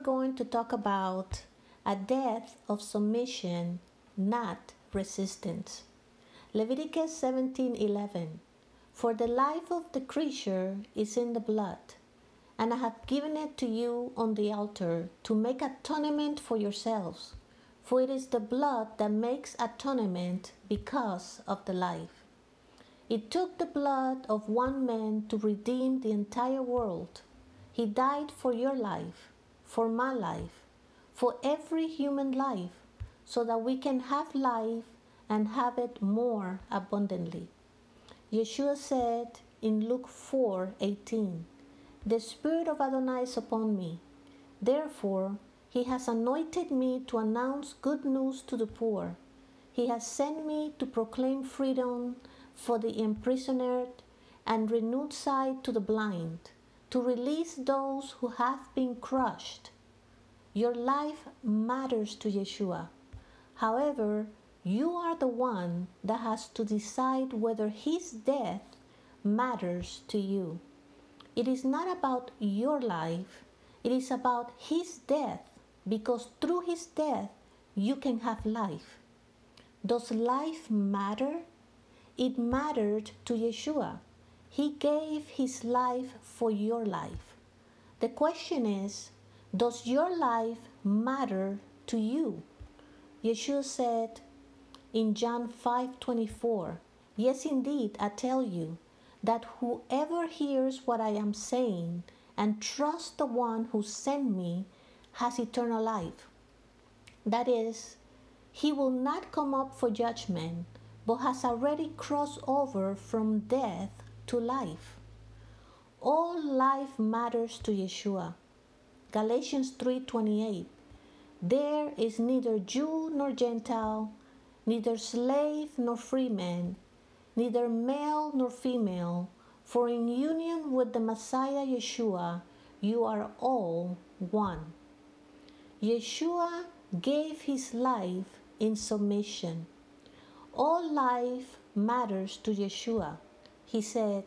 We're going to talk about a death of submission, not resistance. Leviticus 17:11 For the life of the creature is in the blood, and I have given it to you on the altar to make atonement for yourselves, for it is the blood that makes atonement because of the life. It took the blood of one man to redeem the entire world. He died for your life, for my life, for every human life, so that we can have life and have it more abundantly. Yeshua said in Luke 4:18, "The spirit of Adonai is upon me. Therefore, he has anointed me to announce good news to the poor. He has sent me to proclaim freedom for the imprisoned and renewed sight to the blind, to release those who have been crushed. Your life matters to Yeshua. However, you are the one that has to decide whether his death matters to you. It is not about your life, it is about his death, because through his death you can have life. Does life matter? It mattered to Yeshua. He gave his life for your life. The question is Does your life matter to you? Yeshua said in John 5:24, Yes, indeed, I tell you that whoever hears what I am saying and trusts the one who sent me has eternal life. That is, he will not come up for judgment but has already crossed over from death to life. All life matters to Yeshua. Galatians 3:28 There is neither Jew nor Gentile, neither slave nor free man, neither male nor female, for in union with the Messiah Yeshua you are all one. Yeshua gave his life in submission. All life matters to Yeshua. He said,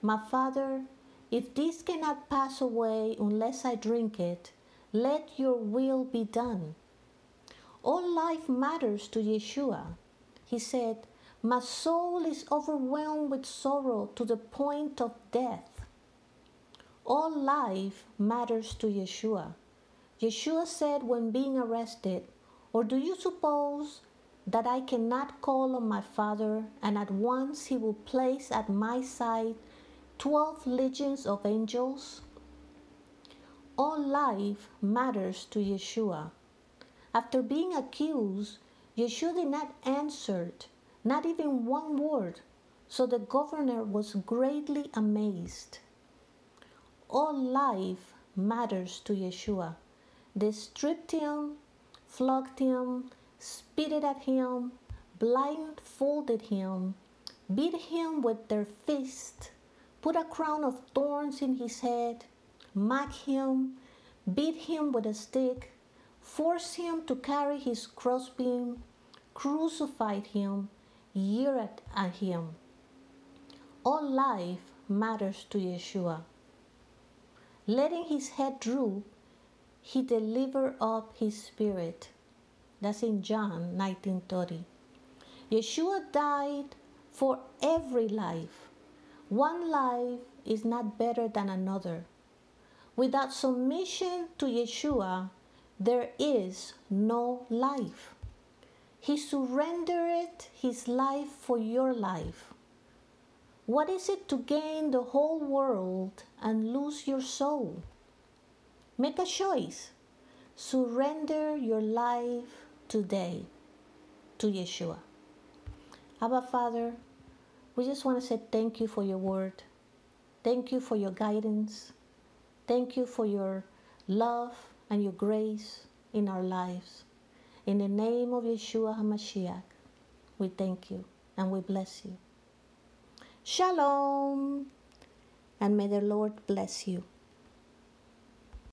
My Father, if this cannot pass away unless I drink it, let your will be done. All life matters to Yeshua. He said, My soul is overwhelmed with sorrow to the point of death. All life matters to Yeshua. Yeshua said when being arrested, Or do you suppose that I cannot call on my Father, and at once he will place at my side twelve legions of angels? All life matters to Yeshua. After being accused, Yeshua did not answer, not even one word, so the governor was greatly amazed. All life matters to Yeshua. They stripped him, flogged him, spitted at him, blindfolded him, beat him with their fists, put a crown of thorns in his head, mocked him, beat him with a stick, forced him to carry his crossbeam, crucified him, jeered at him. All life matters to Yeshua. Letting his head droop, he delivered up his spirit. That's in John 19:30. Yeshua died for every life. One life is not better than another. Without submission to Yeshua, there is no life. He surrendered his life for your life. What is it to gain the whole world and lose your soul? Make a choice. Surrender your life today to Yeshua. Abba Father, we just want to say thank you for your word. Thank you for your guidance. Thank you for your love and your grace in our lives. In the name of Yeshua HaMashiach, we thank you and we bless you. Shalom, and may the Lord bless you.